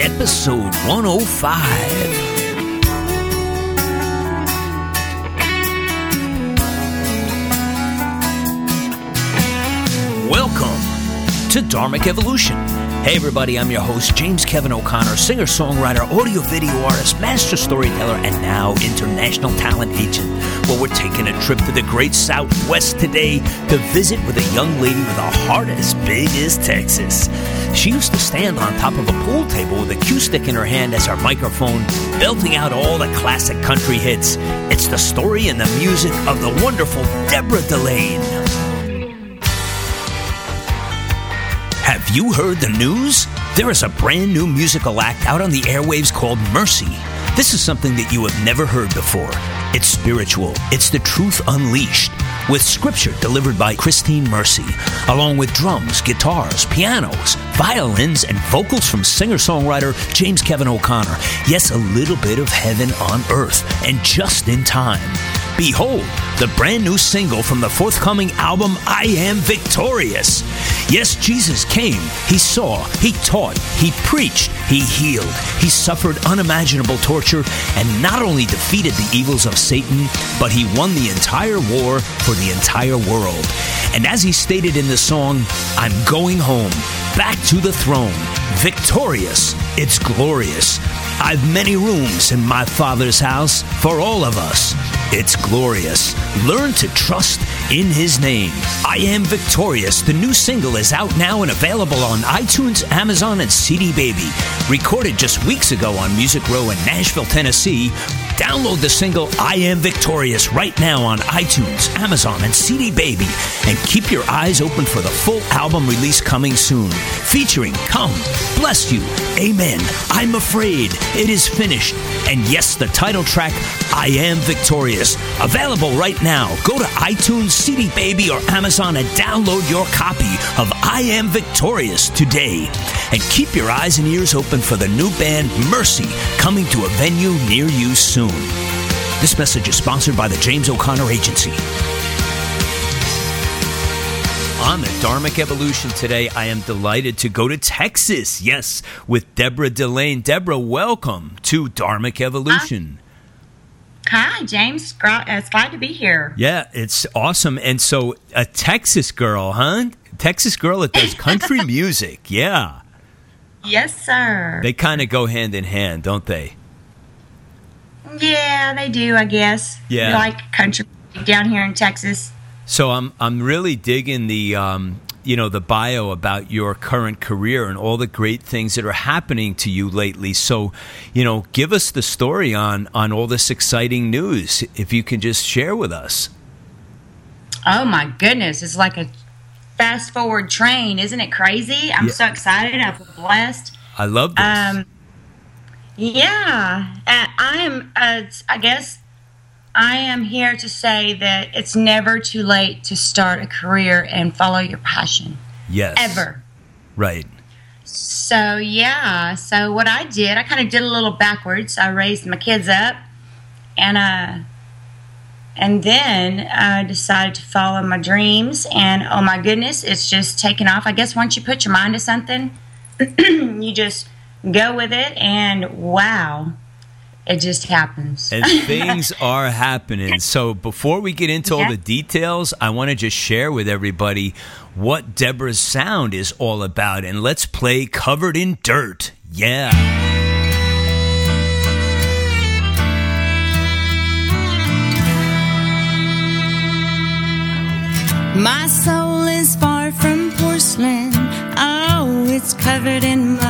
episode 105. Welcome to Dharmic Evolution. Hey, everybody, I'm your host, James Kevin O'Connor, singer songwriter, audio video artist, master storyteller, and now international talent agent. Well, we're taking a trip to the great Southwest today to visit with a young lady with a heart as big as Texas. She used to stand on top of a pool table with a cue stick in her hand as her microphone, belting out all the classic country hits. It's the story and the music of the wonderful Deborah D'Lane. Have you heard the news? There is a brand new musical act out on the airwaves called Mercy. This is something that you have never heard before. It's spiritual, it's the truth unleashed, with scripture delivered by Christine Mercy, along with drums, guitars, pianos, violins, and vocals from singer songwriter James Kevin O'Connor. Yes, a little bit of heaven on earth, and just in time. Behold, the brand new single from the forthcoming album, I Am Victorious. Yes, Jesus came, He saw, He taught, He preached, He healed, He suffered unimaginable torture, and not only defeated the evils of Satan, but He won the entire war for the entire world. And as He stated in the song, I'm going home, back to the throne, victorious, it's glorious. I've many rooms in my Father's house for all of us. It's glorious. Learn to trust in His name. I Am Victorious. The new single is out now and available on iTunes, Amazon, and CD Baby. Recorded just weeks ago on Music Row in Nashville, Tennessee. Download the single I Am Victorious right now on iTunes, Amazon, and CD Baby. And keep your eyes open for the full album release coming soon. Featuring Come, Bless You, Amen, I'm Afraid, It Is Finished, and yes, the title track, I Am Victorious. Available right now. Go to iTunes, CD Baby, or Amazon and download your copy of I Am Victorious today. And keep your eyes and ears open for the new band Mercy coming to a venue near you soon. This message is sponsored by the James O'Connor Agency. On the Dharmic Evolution today, I am delighted to go to Texas. Yes, with Deborah D'Lane. Deborah, welcome to Dharmic Evolution. Hi, James. Uh, It's glad to be here. Yeah, it's awesome. And so, a Texas girl, huh? Texas girl that does country music. Yeah. Yes, sir. They kind of go hand in hand, don't they? Yeah, they do, I guess. Yeah. We like country down here in Texas. So I'm I'm really digging the um, you know the bio about your current career and all the great things that are happening to you lately. So, you know, give us the story on on all this exciting news if you can just share with us. Oh, my goodness. It's like a fast forward train. Isn't it crazy? I'm Yeah. so excited. I feel blessed. I love this. Um, yeah, uh, I am. Uh, I guess I am here to say that it's never too late to start a career and follow your passion. yes. Ever. Right. So yeah, so what I did, I kind of did a little backwards. I raised my kids up, and uh, and then I decided to follow my dreams. And oh my goodness, it's just taken off. I guess once you put your mind to something, you just go with it, and wow, it just happens. and things are happening. So before we get into all the details, I want to just share with everybody what Deborah's sound is all about. And let's play Covered in Dirt. Yeah. My soul is far from porcelain. Oh, it's covered in mud.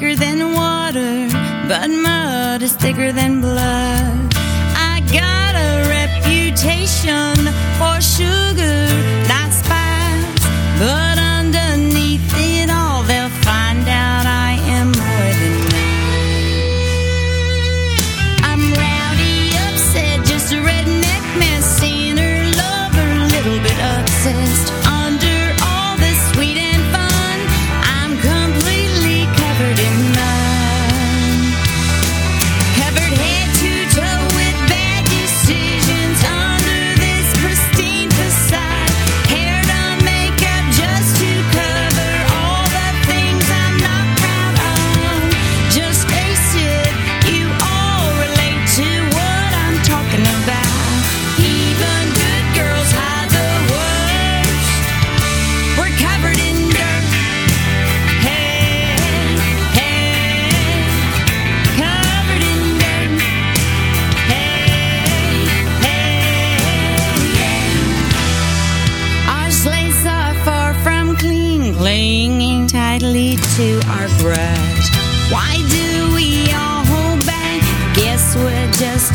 Thicker than water, but mud is thicker than blood. I got a reputation for sugar,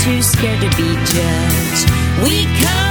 too scared to be judged. We cover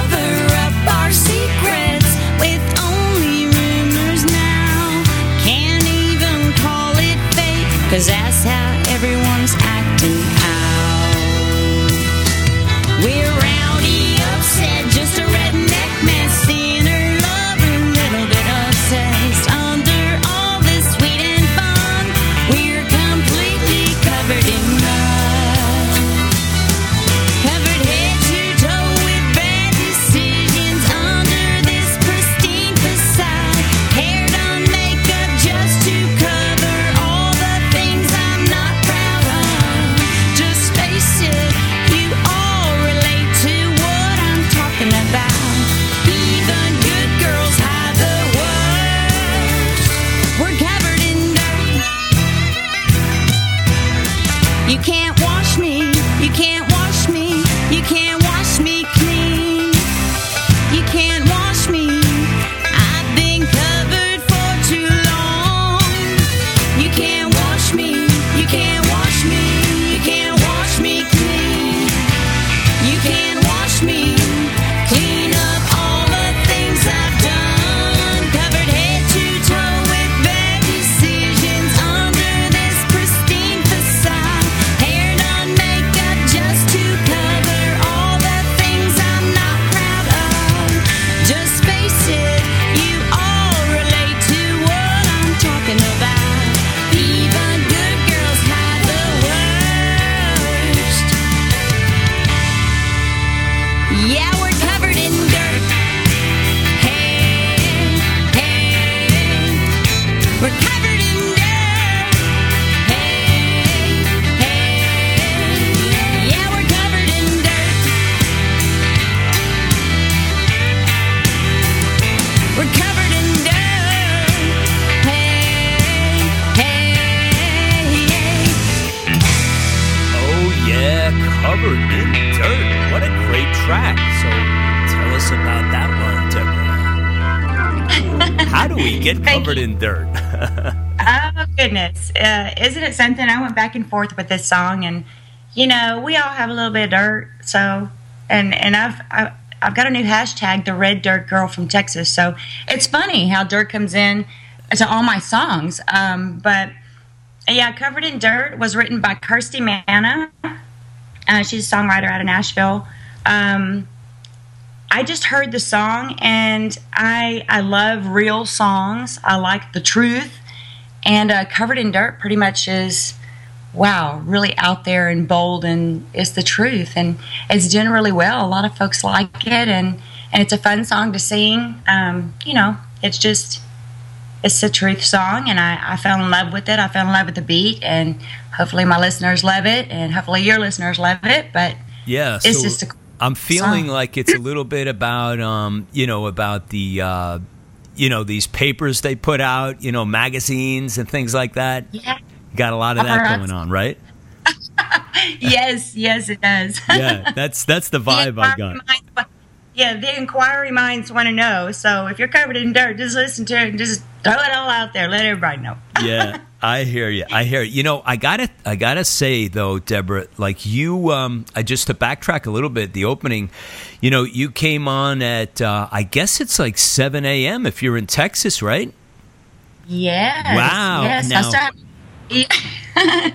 How do we get covered in dirt? Oh goodness, uh, isn't it something? I went back and forth with this song, and you know, we all have a little bit of dirt. So, and and I've I, I've got a new hashtag, the Red Dirt Girl from Texas. So it's funny how dirt comes in to all my songs. Um, but yeah, covered in dirt was written by Kirsti Manna. Uh, she's a songwriter out of Nashville. Um, I just heard the song and I I love real songs. I like the truth. And uh, covered in dirt pretty much is wow, really out there and bold and it's the truth and it's doing really well. A lot of folks like it and and it's a fun song to sing. Um, you know, it's just it's a truth song and I, I fell in love with it. I fell in love with the beat and hopefully my listeners love it and hopefully your listeners love it. But Yeah, It's so just a I'm feeling song. like it's a little bit about um, you know, about the uh, you know, these papers they put out, you know, magazines and things like that. yeah. Got a lot of that Uh-huh. going on, right? yes, yes, it does. Yeah, that's that's the vibe I got. Yeah, the inquiry minds want to know. So if you're covered in dirt, just listen to it and just throw it all out there. Let everybody know. yeah, I hear you. I hear you. You know, I gotta, I gotta say though, Deborah, like you, um, I just to backtrack a little bit. The opening, you know, you came on at, uh, I guess it's like seven a.m. if you're in Texas, right? Yes. Wow, Yes. now- yeah.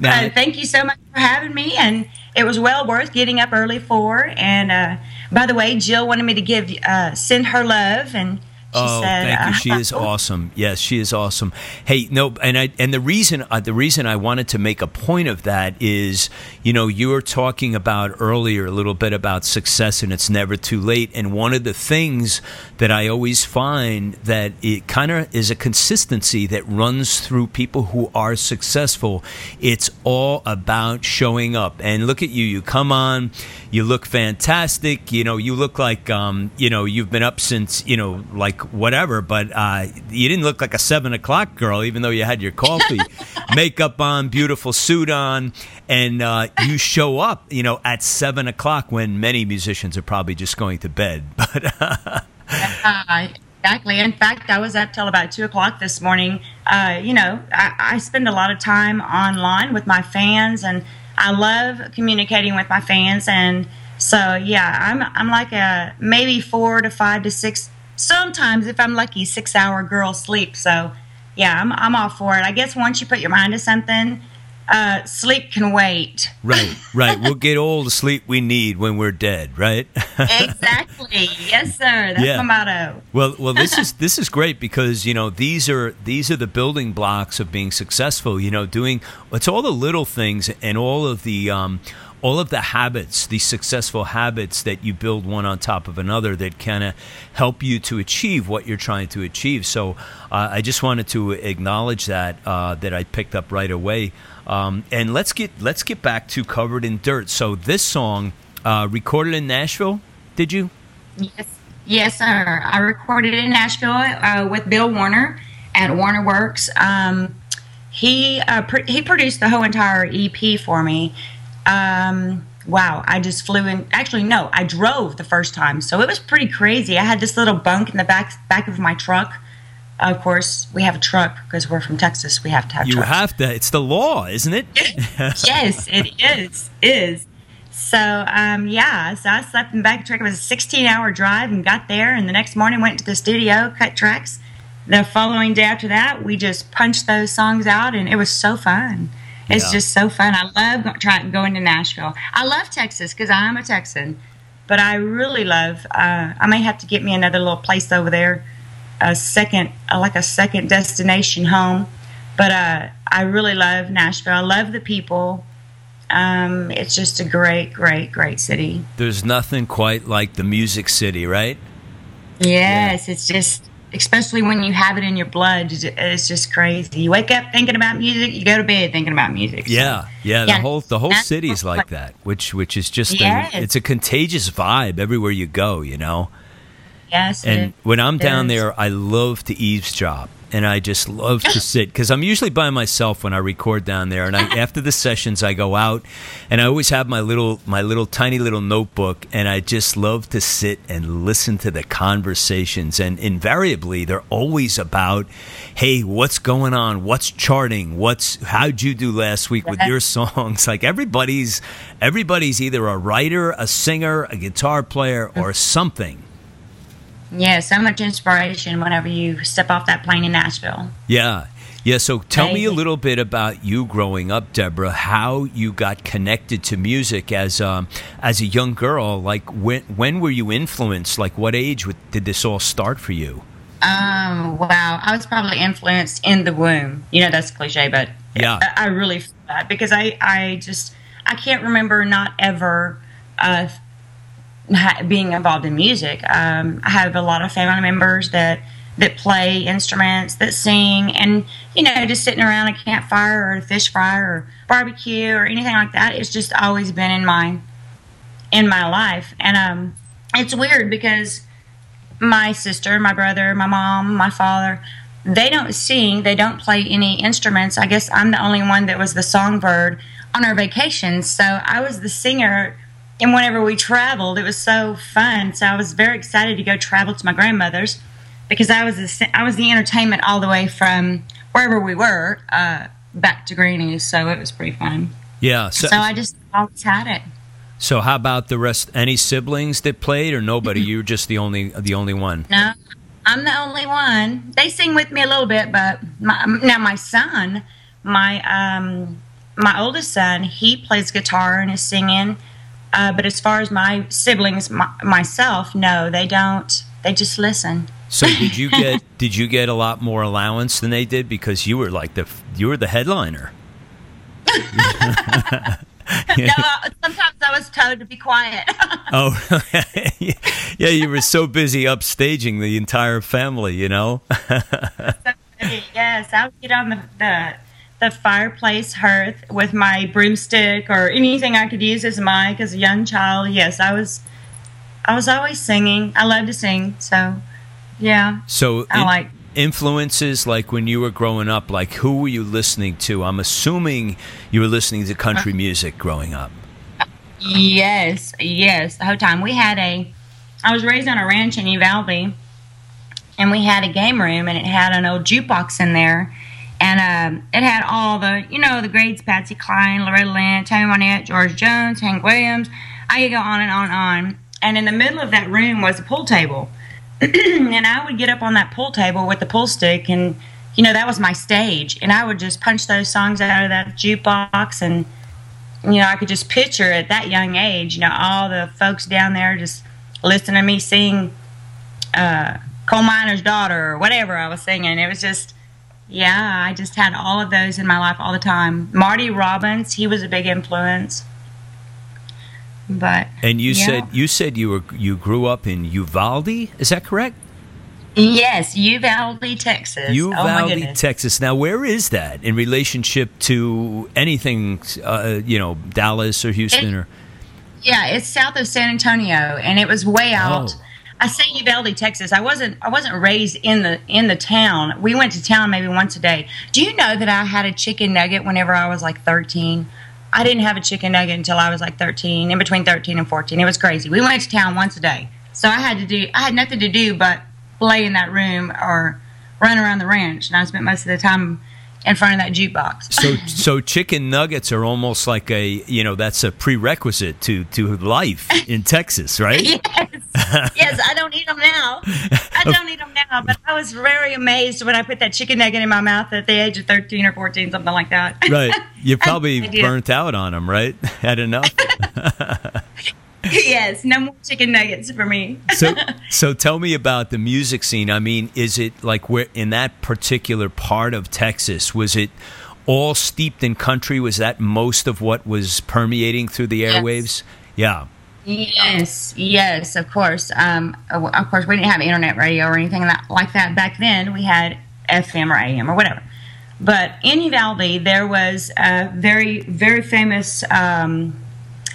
Now- Uh, thank you so much for having me, and it was well worth getting up early for. And uh, by the way, Jill wanted me to give uh, send her love, and oh, said, thank you. uh, She is awesome. Yes, she is awesome. Hey, no, and I and the reason uh, the reason I wanted to make a point of that is, you know, you were talking about earlier a little bit about success and it's never too late. And one of the things that I always find that it kind of is a consistency that runs through people who are successful. It's all about showing up. And look at you. You come on. You look fantastic. You know, you look like, um, you know, you've been up since, you know, like whatever, but uh, you didn't look like a seven o'clock girl, even though you had your coffee, makeup on, beautiful suit on, and uh, you show up, you know, at seven o'clock when many musicians are probably just going to bed. But uh, exactly. exactly. In fact, I was up till about two o'clock this morning. Uh, you know, I, I spend a lot of time online with my fans, and I love communicating with my fans. And so, yeah, I'm I'm like a maybe four to five to six, sometimes if I'm lucky, six hour girl sleep. So, yeah, I'm I'm all for it. I guess once you put your mind to something, uh, sleep can wait. Right, right. we'll get all the sleep we need when we're dead, right? exactly. Yes, sir. That's yeah. my motto. Well, well, this is this is great because you know these are these are the building blocks of being successful. You know, doing it's all the little things and all of the. Um, all of the habits, these successful habits that you build one on top of another that kind of help you to achieve what you're trying to achieve. So uh, I just wanted to acknowledge that uh, that I picked up right away. Um, and let's get let's get back to covered in dirt. So this song uh, recorded in Nashville, did you? Yes, yes, sir. I recorded in Nashville uh, with Bill Warner at Warner Works. Um, he uh, pr- he produced the whole entire EP for me. Um, wow, I just flew in. Actually, no, I drove the first time, so it was pretty crazy. I had this little bunk in the back back of my truck of course, we have a truck because we're from Texas. We have to have. You trucks. have to. It's the law, isn't it? yes, it is. Is so. Um, yeah. So I slept in the back of the truck. It was a 16-hour drive, and got there. And the next morning, went to the studio, cut tracks. The following day after that, we just punched those songs out, and it was so fun. It's yeah. just so fun. I love trying going to Nashville. I love Texas because I'm a Texan, but I really love. Uh, I may have to get me another little place over there a second, like a second destination home. But uh, I really love Nashville. I love the people. Um, it's just a great, great, great city. There's nothing quite like the music city, right? Yes, yeah. it's just, especially when you have it in your blood, it's just crazy. You wake up thinking about music, you go to bed thinking about music. So. Yeah, yeah, the whole the whole city's like that, which which is just yes. a, it's a contagious vibe everywhere you go. You know. Yes. And when I'm down there, I love to eavesdrop and I just love to sit because I'm usually by myself when I record down there. And I, after the sessions, I go out, and I always have my little my little tiny little notebook, and I just love to sit and listen to the conversations. And invariably, they're always about, "Hey, what's going on? What's charting? What's how'd you do last week with your songs?" Like everybody's everybody's either a writer, a singer, a guitar player, mm-hmm. or something yeah, so much inspiration whenever you step off that plane in Nashville. Yeah. Yeah, so tell me a little bit about you growing up, Deborah. How you got connected to music as um, as a young girl. Like when when were you influenced? Like what age did this all start for you? Um, wow, I was probably influenced in the womb. You know that's cliche, but yeah, I, I really feel that because I I just I can't remember not ever uh, being involved in music. Um, I have a lot of family members that that play instruments, that sing, and you know, just sitting around a campfire or a fish fry or barbecue or anything like that. It's just always been in my in my life, and um, it's weird because my sister, my brother, my mom, my father, they don't sing, they don't play any instruments. I guess I'm the only one that was the songbird on our vacations, so I was the singer and whenever we traveled, it was so fun. So I was very excited to go travel to my grandmother's because I was the, I was the entertainment all the way from wherever we were uh, back to Granny's. So it was pretty fun. Yeah. So, so I just always had it. So how about the rest? Any siblings that played, or nobody? You're just the only the only one. No, I'm the only one. They sing with me a little bit, but my, now my son, my um, my oldest son, he plays guitar and is singing uh, but as far as my siblings, my, myself, no, they don't. They just listen. So did you get did you get a lot more allowance than they did because you were like the you were the headliner? no, sometimes I was told to be quiet. oh, yeah, you were so busy upstaging the entire family, you know. yes, I would get on the, the the fireplace hearth with my broomstick or anything I could use as a mic as a young child. Yes, I was I was always singing. I love to sing, so yeah. So I like influences like when you were growing up. Like who were you listening to? I'm assuming you were listening to country uh, music growing up. Yes, yes, the whole time. We had a. I was raised on a ranch in Uvalde, and we had a game room, and it had an old jukebox in there, and um, it had all the you know the greats: Patsy Cline, Loretta Lynn, Tammy Wynette, George Jones, Hank Williams. I could go on and on and on. And in the middle of that room was a pool table, and I would get up on that pool table with the pool stick, and you know that was my stage, and I would just punch those songs out of that jukebox and you know, I could just picture at that young age, you know, all the folks down there just listening to me sing uh, Coal Miner's Daughter or whatever I was singing. It was just, yeah, I just had all of those in my life all the time. Marty Robbins, he was a big influence. But and you yeah. said you said you were you grew up in Uvalde, is that correct? Yes, Uvalde, Texas. Uvalde, oh Texas. Now, where is that in relationship to anything? Uh, you know, Dallas or Houston it, or? Yeah, it's south of San Antonio, and it was way out. Oh. I say Uvalde, Texas. I wasn't. I wasn't raised in the in the town. We went to town maybe once a day. Do you know that I had a chicken nugget whenever I was like thirteen? I didn't have a chicken nugget until I was like thirteen, in between thirteen and fourteen. It was crazy. We went to town once a day, so I had to do. I had nothing to do but play in that room or run around the ranch, and I spent most of the time in front of that jukebox. so, so chicken nuggets are almost like a you know that's a prerequisite to to life in Texas, right? yes, yes. I don't eat them now. I don't eat them now, but I was very amazed when I put that chicken nugget in my mouth at the age of thirteen or fourteen, something like that. Right. You probably burnt out on them, right? Had enough. yes, no more chicken nuggets for me. so, so tell me about the music scene. I mean, is it like where in that particular part of Texas? Was it all steeped in country? Was that most of what was permeating through the airwaves? Yes. Yeah. Yes, yes, of course. Um, of course, we didn't have internet radio or anything like that back then. We had FM or AM or whatever. But in Uvalde, there was a very, very famous. Um,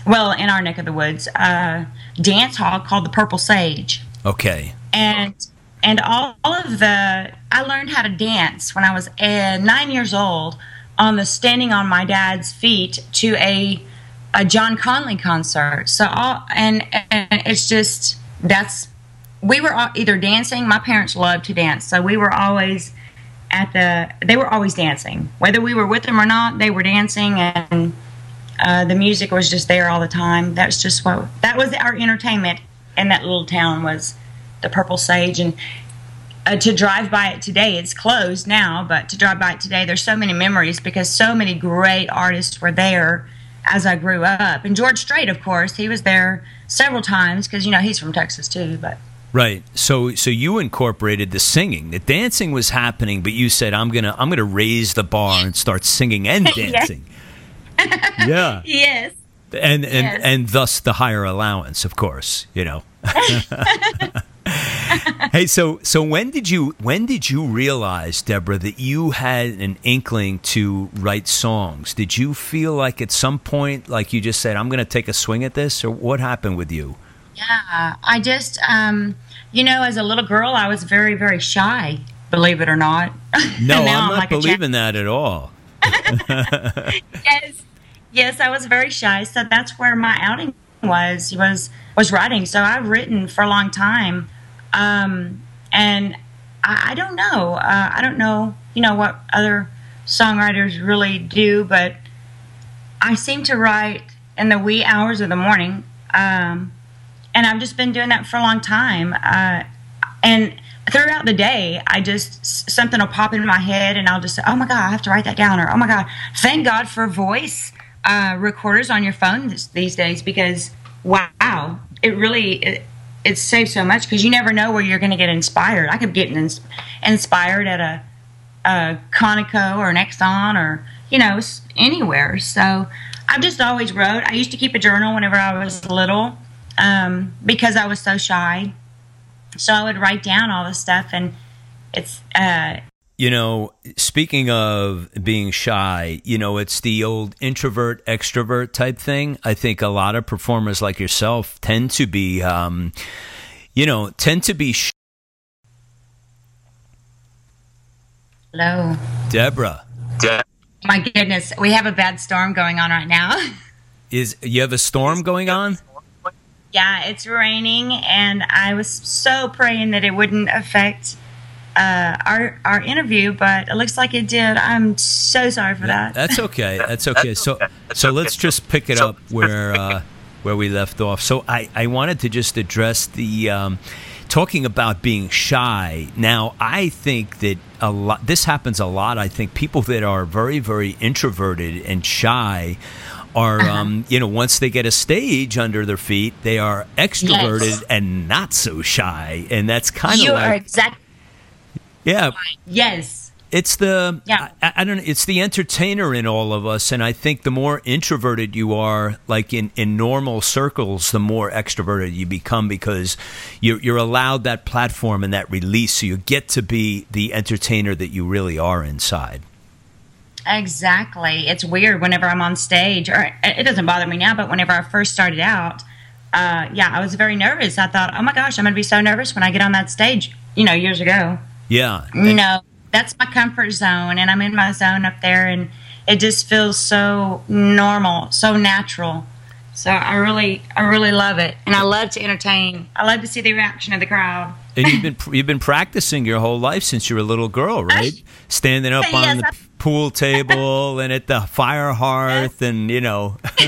well, in our neck of the woods, uh, dance hall called the Purple Sage. Okay. And and all, all of the I learned how to dance when I was uh, nine years old on the standing on my dad's feet to a a John Conlee concert. So all and and it's just that's we were all either dancing. My parents loved to dance, so we were always at the. They were always dancing, whether we were with them or not. They were dancing and uh, the music was just there all the time. That's just what that was our entertainment in that little town was the Purple Sage. And uh, to drive by it today, it's closed now, but to drive by it today, there's so many memories because so many great artists were there as I grew up. And George Strait, of course, he was there several times because you know he's from Texas too, but. Right. So so you incorporated the singing. The dancing was happening, but you said I'm going to I'm going to raise the bar and start singing and dancing yeah. Yes. And and yes. and thus the higher allowance, of course. You know. hey, so so when did you when did you realize, Deborah, that you had an inkling to write songs? Did you feel like at some point, like you just said, "I'm going to take a swing at this," or what happened with you? Yeah, I just, um, you know, as a little girl, I was very very shy. Believe it or not. No, I'm not like believing that at all. yes, yes, I was very shy, so that's where my outing was was was writing. So I've written for a long time, um, and I, I, don't know. Uh, I don't know, you know, what other songwriters really do, but I seem to write in the wee hours of the morning, um, and I've just been doing that for a long time. Uh, and throughout the day, I just something will pop into my head, and I'll just say, "Oh my god, I have to write that down," or "Oh my god, thank God for voice uh, recorders on your phone this, these days because wow, it really it, it saves so much because you never know where you're going to get inspired. I could get ins- inspired at a, a Conoco or an Exxon or you know anywhere. So I've just always wrote. I used to keep a journal whenever I was little um, because I was so shy so I would write down all the stuff, and it's. Uh, you know, speaking of being shy, you know, it's the old introvert extrovert type thing. I think a lot of performers like yourself tend to be, um, you know, tend to be. Sh- Hello, Deborah. De- My goodness, we have a bad storm going on right now. Is you have a storm going on? Yeah, it's raining, and I was so praying that it wouldn't affect uh, our our interview, but it looks like it did. I'm so sorry for that. That's okay. That's okay. So so let's just pick it up where uh, where we left off. So I I wanted to just address the. Um, talking about being shy now i think that a lot this happens a lot i think people that are very very introverted and shy are uh-huh. um, you know once they get a stage under their feet they are extroverted yes. and not so shy and that's kind of you like, are exactly yeah yes it's the yeah. I, I, don't know it's the entertainer in all of us and i think the more introverted you are like in, in normal circles the more extroverted you become because you're, you're allowed that platform and that release so you get to be the entertainer that you really are inside exactly it's weird whenever i'm on stage or it doesn't bother me now but whenever i first started out uh, yeah i was very nervous i thought oh my gosh i'm going to be so nervous when i get on that stage you know years ago yeah you know that's my comfort zone and I'm in my zone up there and it just feels so normal, so natural. So I really, I really love it, and I love to entertain. I love to see the reaction of the crowd. and you've been you've been practicing your whole life since you were a little girl, right? Standing up yes, on the pool table and at the fire hearth, and you know.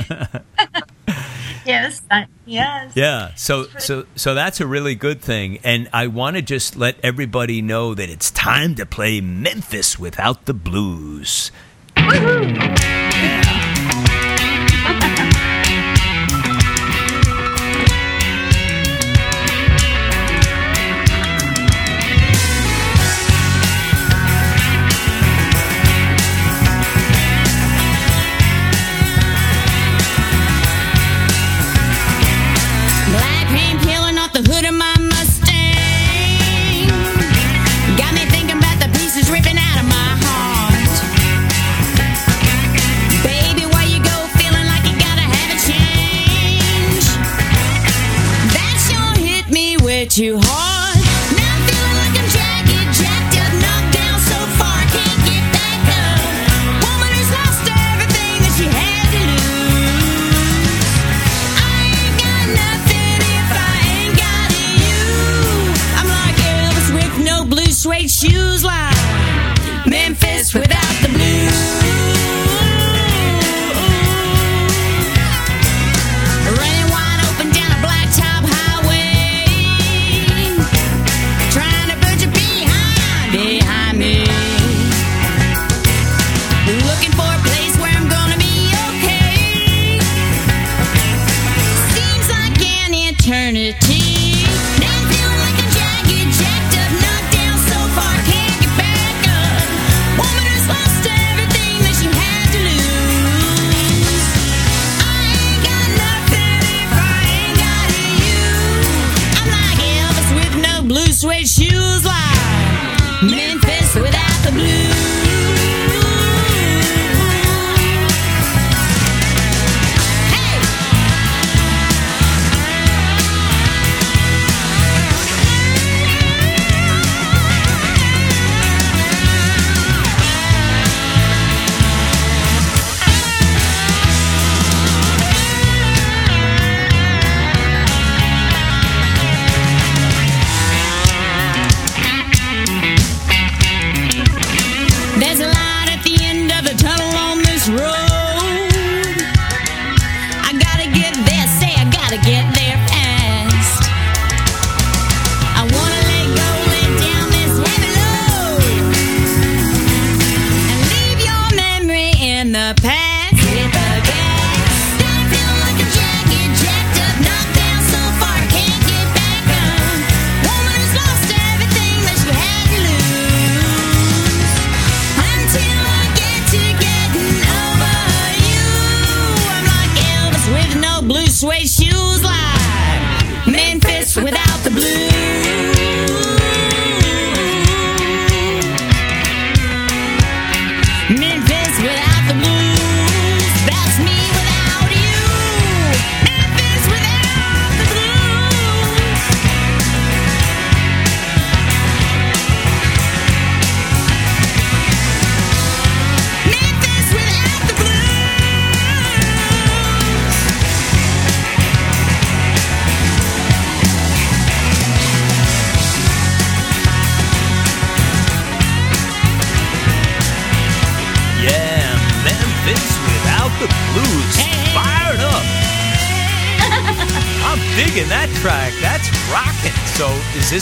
yes, yes. Yeah. So so so that's a really good thing, and I want to just let everybody know that it's time to play Memphis without the blues. Yeah.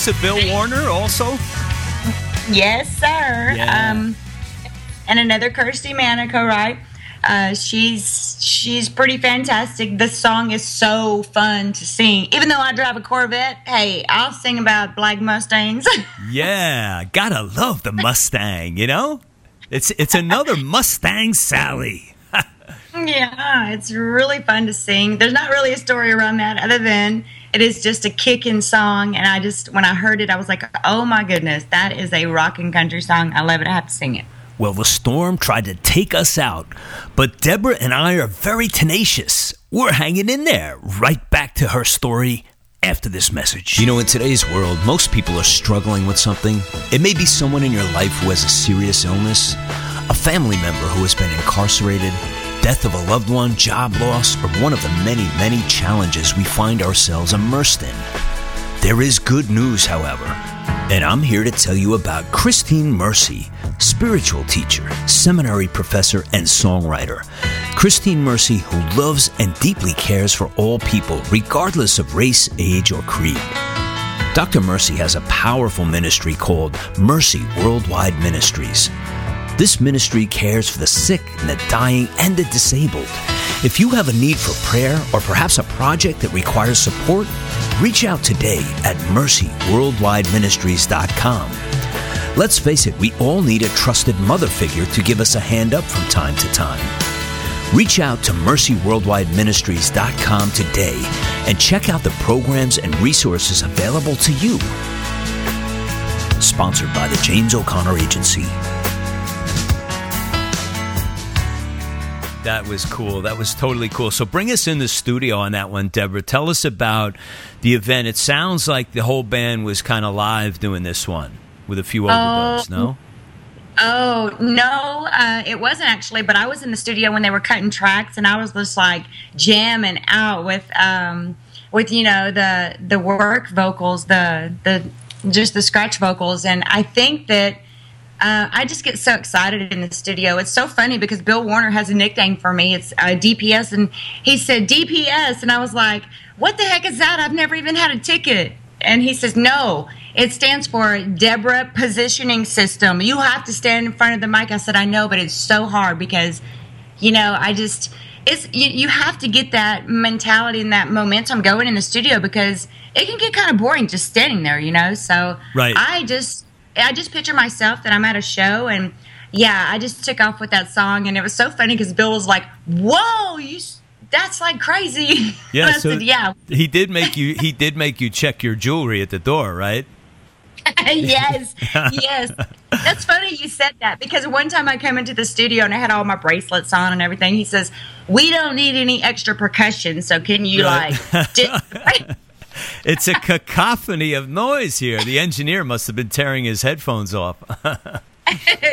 A Bill Warner also? Yes, sir. Yeah. Um, and another Kirsti Manico, right? Uh, she's she's pretty fantastic. This song is so fun to sing. Even though I drive a Corvette, hey, I'll sing about black Mustangs. Yeah, gotta love the Mustang. You know, it's it's another Mustang Sally. yeah, it's really fun to sing. There's not really a story around that other than it is just a kicking song. And I just when I heard it, I was like, oh my goodness, that is a rocking country song. I love it. I have to sing it. Well, the storm tried to take us out, but Deborah and I are very tenacious. We're hanging in there. Right back to her story after this message. You know, in today's world, most people are struggling with something. It may be someone in your life who has a serious illness, a family member who has been incarcerated, death of a loved one, job loss, or one of the many, many challenges we find ourselves immersed in. There is good news, however, and I'm here to tell you about Christine Mercy, spiritual teacher, seminary professor, and songwriter. Christine Mercy, who loves and deeply cares for all people, regardless of race, age, or creed. Dr. Mercy has a powerful ministry called Mercy Worldwide Ministries. This ministry cares for the sick and the dying and the disabled. If you have a need for prayer or perhaps a project that requires support, reach out today at mercyworldwideministries.com. Let's face it, we all need a trusted mother figure to give us a hand up from time to time. Reach out to mercyworldwideministries.com today and check out the programs and resources available to you. Sponsored by the James O'Connor Agency. That was cool. That was totally cool. So bring us in the studio on that one, Deborah. Tell us about the event. It sounds like the whole band was kind of live doing this one with a few overdubs, no? Oh no, uh, it wasn't actually. But I was in the studio when they were cutting tracks, and I was just like jamming out with, um, with you know the the work vocals, the the just the scratch vocals, and I think that. Uh, I just get so excited in the studio. It's so funny because Bill Warner has a nickname for me. It's uh, DPS, and he said DPS, and I was like, "What the heck is that? I've never even had a ticket." And he says, "No, it stands for Deborah Positioning System. You have to stand in front of the mic." I said, "I know, but it's so hard because, you know, I just it's you, you have to get that mentality and that momentum going in the studio because it can get kind of boring just standing there, you know. So Right. I just I just picture myself that I'm at a show and yeah, I just took off with that song and it was so funny because Bill was like, "Whoa, you." That's like crazy. Yeah, so said, yeah, he did make you he did make you check your jewelry at the door, right? yes, yes. That's funny you said that because one time I came into the studio and I had all my bracelets on and everything. He says, "We don't need any extra percussion, so can you Right. like?" It's a cacophony of noise here. The engineer must have been tearing his headphones off.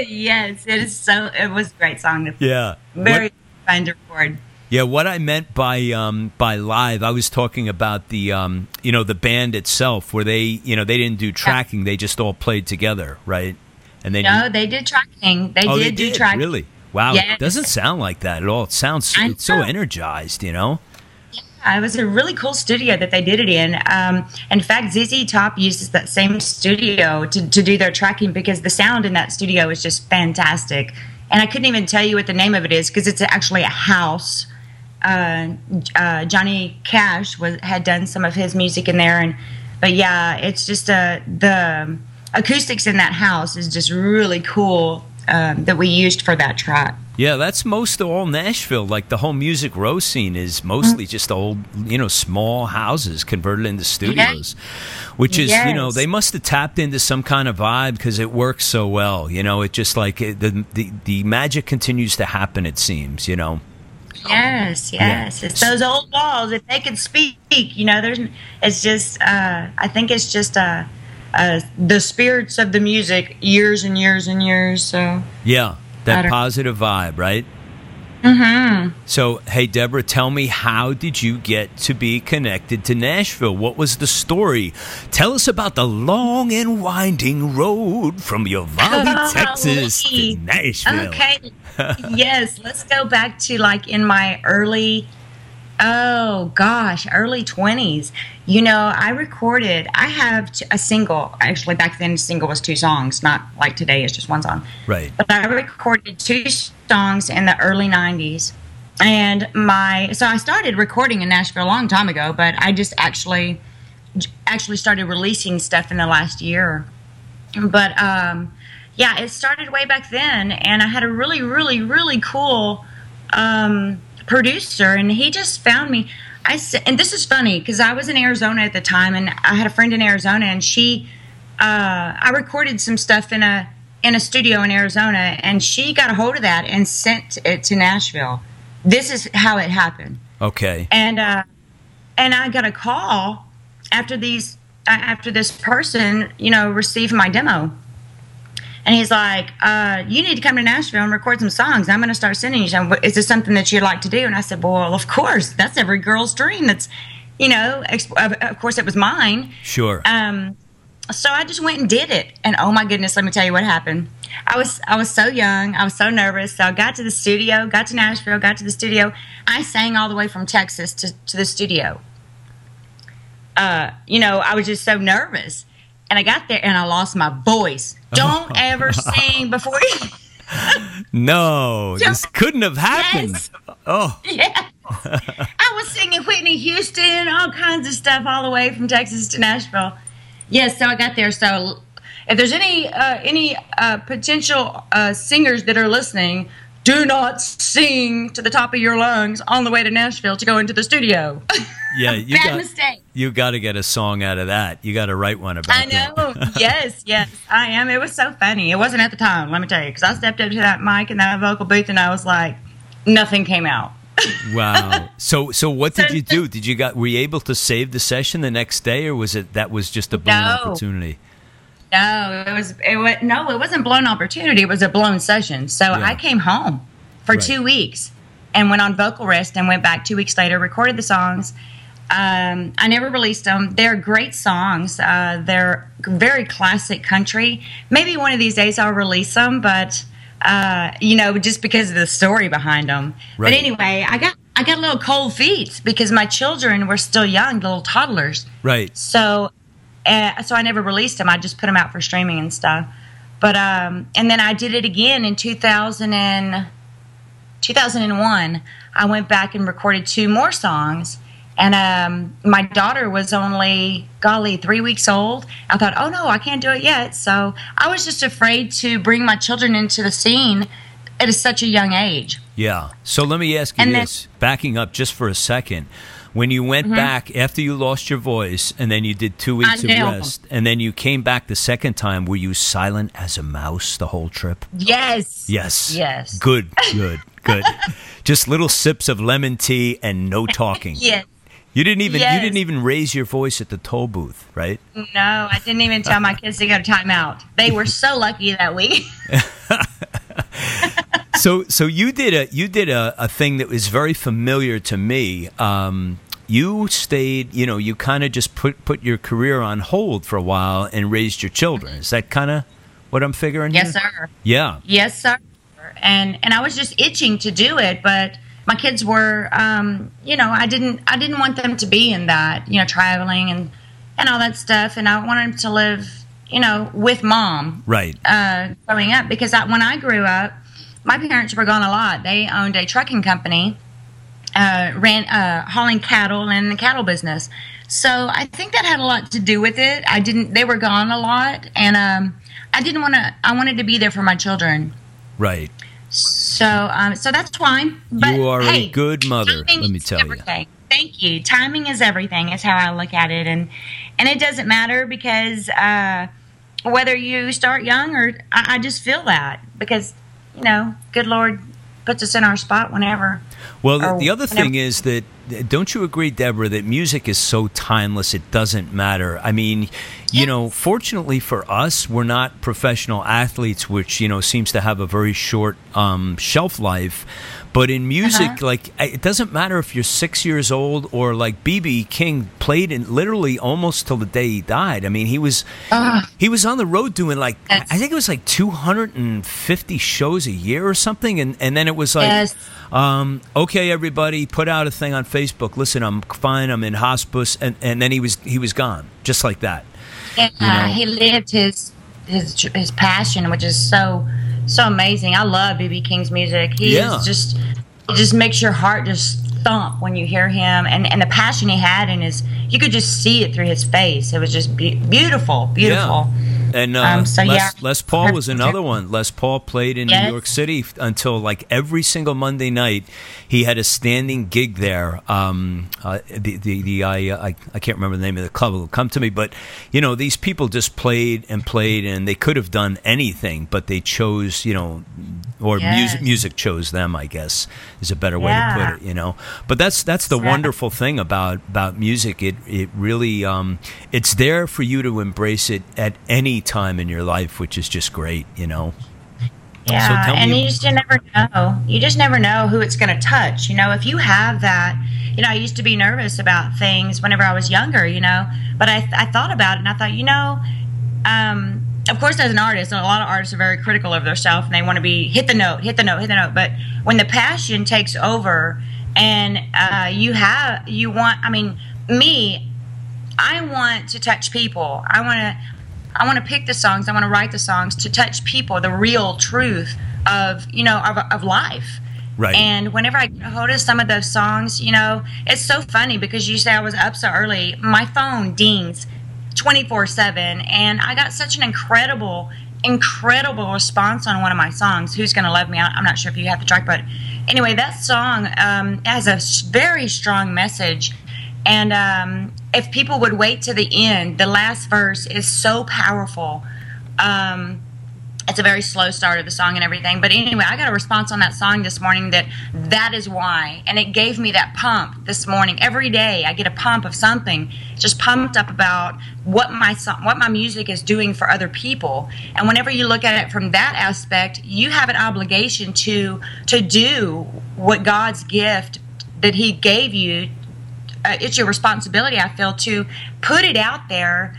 yes, it is so. It was a great song. To, yeah. very What- fun to record. Yeah, what I meant by um, by live, I was talking about the um, you know the band itself, where they you know they didn't do tracking, they just all played together, right? And then No, they did tracking. They oh, did they do tracking. really. Wow, it doesn't sound like that at all. It sounds so energized, you know. It was a really cool studio that they did it in. Um, in fact, ZZ Top uses that same studio to, to do their tracking because the sound in that studio is just fantastic. And I couldn't even tell you what the name of it is because it's actually a house. Uh, uh, Johnny Cash was had done some of his music in there, and but yeah, it's just uh, the acoustics in that house is just really cool um, that we used for that track. Yeah, that's most of all Nashville. Like the whole music row scene is mostly Mm-hmm. just old, you know, small houses converted into studios, which is, you know, they must have tapped into some kind of vibe because it works so well. You know, it just like it, the, the the magic continues to happen. It seems, you know. Yes, yes. It's those old walls. If they could speak, you know, there's. It's just. Uh, I think it's just uh, uh, the spirits of the music, years and years and years. So. Yeah, that positive vibe, right? Mm-hmm. So, hey, Deborah, tell me how did you get to be connected to Nashville? What was the story? Tell us about the long and winding road from Uvalde, Texas to Nashville. Okay. yes, let's go back to like in my early Oh gosh, early 20s. You know, I recorded, I have t- a single. Actually, back then, single was two songs, not like today, it's just one song. Right. But I recorded two songs in the early 90s. And my, so I started recording in Nashville a long time ago, but I just actually, actually started releasing stuff in the last year. But, um, yeah, it started way back then. And I had a really, really, really cool, um, producer, and he just found me. I said, and this is funny because I was in Arizona at the time, and I had a friend in Arizona, and she, uh, I recorded some stuff in a in a studio in Arizona, and she got a hold of that and sent it to Nashville. This is how it happened. Okay. And uh, and I got a call after these after this person, you know, received my demo. And he's like, uh, "You need to come to Nashville and record some songs. I'm going to start sending you some. Is this something that you'd like to do?" And I said, "Well, of course. That's every girl's dream. That's, you know, of, of course it was mine." Sure. Um, so I just went and did it, and oh my goodness, let me tell you what happened. I was I was so young, I was so nervous. So I got to the studio, got to Nashville, got to the studio. I sang all the way from Texas to, to the studio. Uh, you know, I was just so nervous, and I got there and I lost my voice. Don't ever sing before you. no, this couldn't have happened. Yes. Oh, Yeah. I was singing Whitney Houston, all kinds of stuff, all the way from Texas to Nashville. Yes, so I got there. So if there's any uh, any uh, potential uh, singers that are listening, do not sing to the top of your lungs on the way to Nashville to go into the studio. yeah. You Bad got mistake. you got to get a song out of that. You got to write one about it. I that. know. yes, yes, I am. It was so funny. It wasn't at the time, let me tell you, because I stepped up to that mic and that vocal booth, and I was like, nothing came out. Wow. So so what did you do? Did you got were you able to save the session the next day, or was it that was just a blown No. opportunity? No, it was it was no, it wasn't blown opportunity. It was a blown session. So Yeah. I came home for Right. two weeks and went on vocal rest and went back two weeks later, recorded the songs. Um, I never released them. They're great songs. Uh, they're very classic country. Maybe one of these days I'll release them, but uh, you know, just because of the story behind them. Right. But anyway, I got I got a little cold feet because my children were still young, little toddlers. Right. So, uh, so I never released them. I just put them out for streaming and stuff. But um, and then I did it again in 2000 and 2001. I went back and recorded two more songs. And um, my daughter was only, golly, three weeks old. I thought, oh no, I can't do it yet. So I was just afraid to bring my children into the scene at such a young age. Yeah. So let me ask you And then- this, backing up just for a second. When you went back after you lost your voice and then you did two weeks of rest and then you came back the second time, were you silent as a mouse the whole trip? Yes. Yes. Yes. Good, good, good. just little sips of lemon tea and no talking. Yes. You didn't even yes. you didn't even raise your voice at the toll booth, right? No, I didn't even tell my kids to go to timeout. They were so lucky that week. so so you did a you did a, a thing that was very familiar to me. Um, you stayed, you know, you kind of just put put your career on hold for a while and raised your children. Is that kind of what I'm figuring? yes, here? sir. Yeah. Yes, sir. And and I was just itching to do it, but my kids were, um, you know, I didn't I didn't want them to be in that, you know, traveling and and all that stuff, and I wanted them to live, you know, with mom Right. uh, growing up because I, when I grew up, my parents were gone a lot. They owned a trucking company, uh, ran uh, hauling cattle and the cattle business. So I think that had a lot to do with it. I didn't. They were gone a lot, and um, I didn't want to. I wanted to be there for my children. Right. So, um, so that's why. But, You are a good mother, let me tell you. Thank you. Timing is everything. Is how I look at it, and and it doesn't matter because uh, whether you start young or I, I just feel that because you know, good Lord puts us in our spot whenever. Well, the, the other thing is that don't you agree, Deborah, that music is so timeless it doesn't matter. I mean, you know, fortunately for us, we're not professional athletes, which you know seems to have a very short um, shelf life. But in music, Uh-huh. like it doesn't matter if you're six years old or like BB King played in literally almost till the day he died. I mean, he was he was on the road doing like I That's- I think it was like 250 shows a year or something, and and then it was like. Yes. Um, okay, everybody, put out a thing on Facebook Facebook, "Listen, I'm fine. I'm in hospice," and and then he was he was gone, just like that. Yeah, you know? he lived his his his passion, which is so so amazing. I love BB King's music. He yeah. is just it just makes your heart just thump when you hear him, and and the passion he had in his you could just see it through his face. It was just be- beautiful, beautiful. Yeah. And uh, um, so Les, yeah. Les Paul was another one. Les Paul played in yes. New York City until like every single Monday night. He had a standing gig there. Um, uh, the the, the I, uh, I, I can't remember the name of the club. It'll come to me. But you know, these people just played and played, and they could have done anything, but they chose you know, or yes. music music chose them. I guess is a better way yeah. to put it. You know, but that's that's the wonderful thing about about music. It it really um, it's there for you to embrace it at any time in your life, which is just great, you know. Yeah, so and you just never know. You just never know who it's going to touch. You know, if you have that, you know, I used to be nervous about things whenever I was younger. You know, but I I thought about it and I thought, you know, um, of course, as an artist, and a lot of artists are very critical of themselves and they want to be hit the note, hit the note, hit the note. But when the passion takes over and uh, you have, you want, I mean, me, I want to touch people. I want to I want to pick the songs, I want to write the songs to touch people, the real truth of, you know, of, of life. Right. And whenever I get a hold of some of those songs, you know, it's so funny because you say I was up so early. My phone dings 24 7. And I got such an incredible, incredible response on one of my songs, Who's Gonna Love Me? I'm not sure if you have the track, but anyway, that song um, has a very strong message. And um, if people would wait to the end, the last verse is so powerful. Um, it's a very slow start of the song and everything. But anyway, I got a response on that song this morning that that is why. And it gave me that pump this morning. Every day I get a pump of something, just pumped up about what my song, what my music is doing for other people. And whenever you look at it from that aspect, you have an obligation to to do what God's gift that he gave you uh, it's your responsibility i feel to put it out there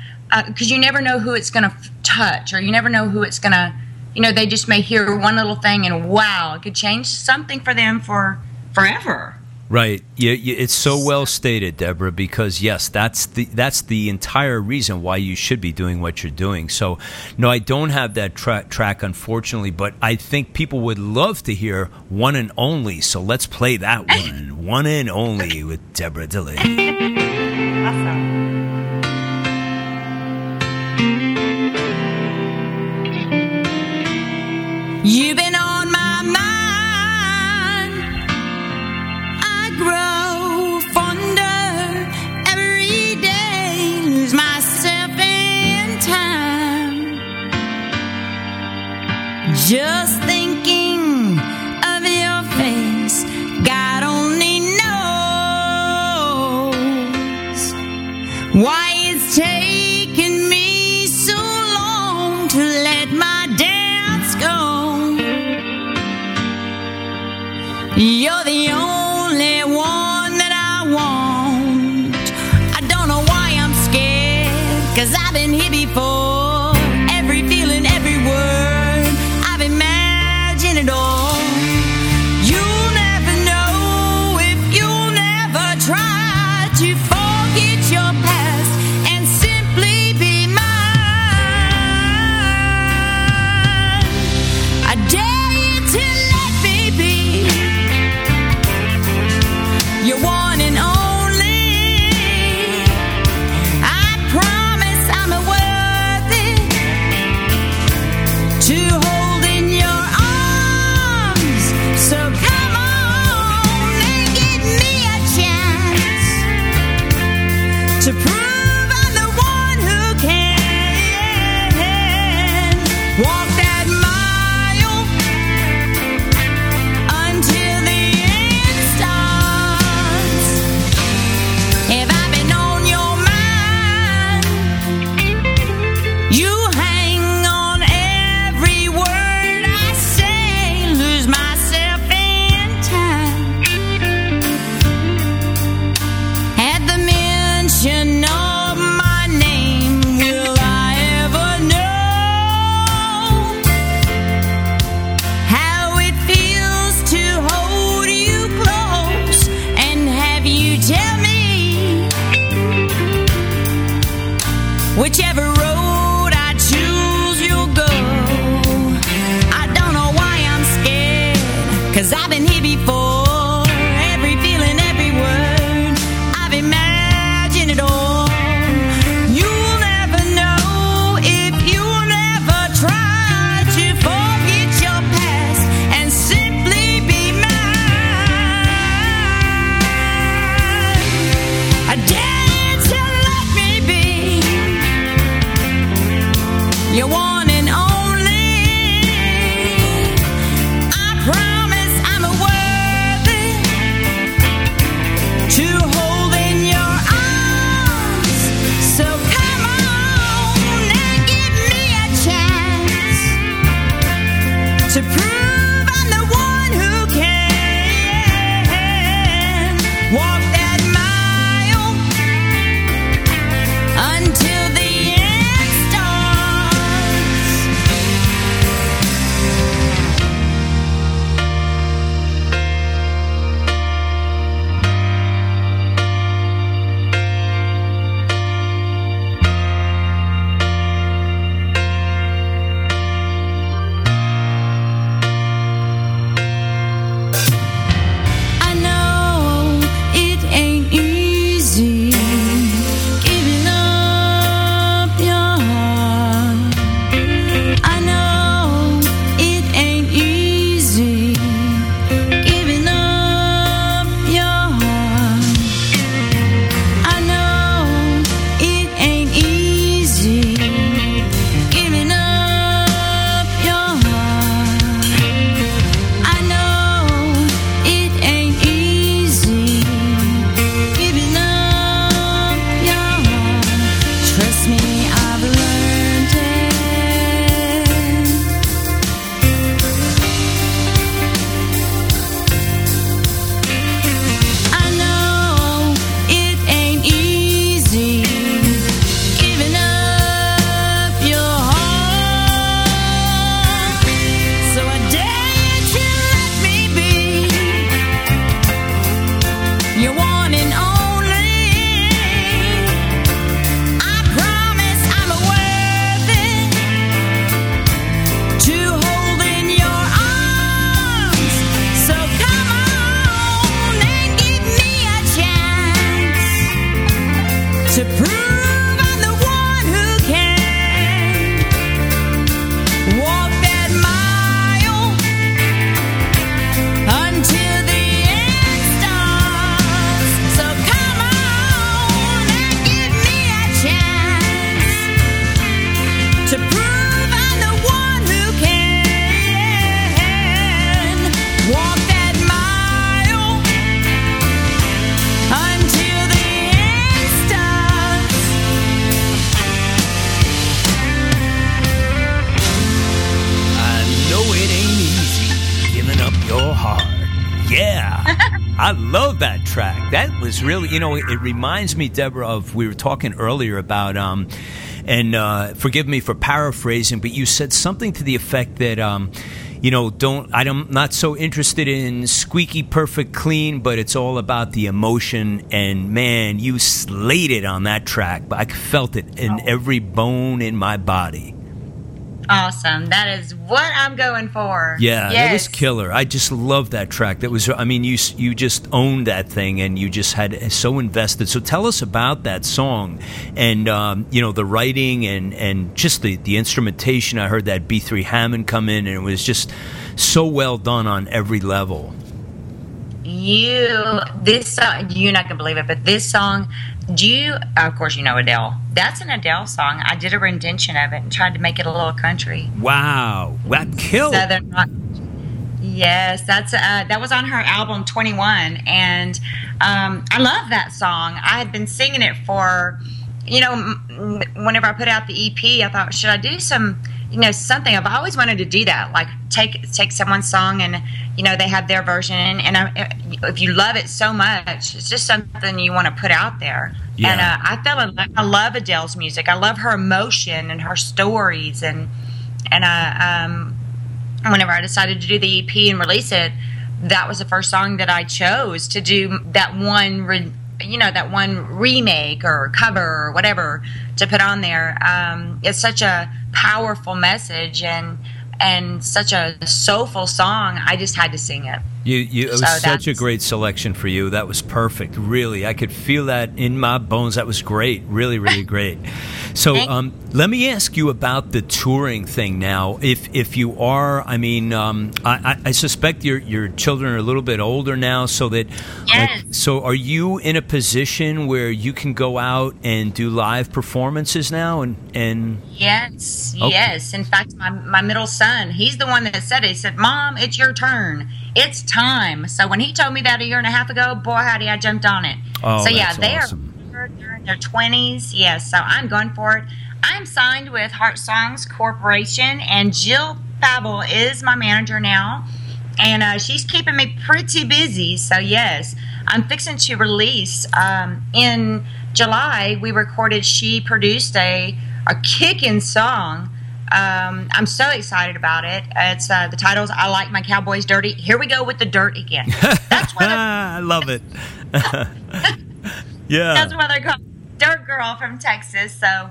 because uh, you never know who it's going to f- touch or you never know who it's going to you know they just may hear one little thing and wow it could change something for them for forever Right. Yeah, it's so well stated, Deborah. Because yes, that's the that's the entire reason why you should be doing what you're doing. So, no, I don't have that tra- track, unfortunately, but I think people would love to hear "One and Only." So let's play that one, "One and Only" with Deborah Dilly. Awesome. You've been on my mind. I grow fonder every day, lose myself in time. Just thinking of your face, God only knows why before. I love that track. That was really, you know, it reminds me, Deborah, of we were talking earlier about, um, and uh, forgive me for paraphrasing, but you said something to the effect that, um, you know, don't I'm not so interested in squeaky perfect clean, but it's all about the emotion. And man, you slayed it on that track. But I felt it in every bone in my body. Awesome. That is what I'm going for. Yeah, yes. it was killer. I just love that track. That was I mean you you just owned that thing and you just had so invested. So tell us about that song and um, you know the writing and and just the the instrumentation. I heard that B3 Hammond come in and it was just so well done on every level. You this uh, you're not gonna believe it, but this song do you, of course, you know Adele. That's an Adele song. I did a rendition of it and tried to make it a little country. Wow, that killed. Southern rock. Yes, that's uh, that was on her album Twenty One, and um, I love that song. I had been singing it for, you know, whenever I put out the EP, I thought, should I do some you know something. I've always wanted to do that like take take someone's song and you know they have their version. And I, if you love it so much it's just something you want to put out there. Yeah. and uh, i fell in love i love adele's music. I love her emotion and her stories. And and uh, um, whenever i decided to do the ep and release it that was the first song that i chose to do that one re- you know that one remake or cover or whatever to put on there. Um, it's such a powerful message and and such a soulful song. I just had to sing it. You, you, it was so such a great selection for you. That was perfect. Really, I could feel that in my bones. That was great. Really, really great. So, um, let me ask you about the touring thing now. If if you are, I mean, um, I, I, suspect your your children are a little bit older now, so that. Yes. Like, so, are you in a position where you can go out and do live performances now? And and yes, okay. yes. In fact, my my middle son, he's the one that said it. He said, "Mom, it's your turn." it's time. So when he told me that a year and a half ago, boy, howdy, I jumped on it. Oh, so yeah, they awesome. are in their twenties. Yes, so I'm going for it. I'm signed with Heart Songs Corporation, and Jill Fable is my manager now, and uh, she's keeping me pretty busy. So yes, I'm fixing to release um, in July. We recorded. She produced a a kicking song um, I'm so excited about it. It's uh, the titles "I Like My Cowboys Dirty." Here we go with the dirt again. That's what I love it. yeah, that's why they're called Dirt Girl from Texas. So,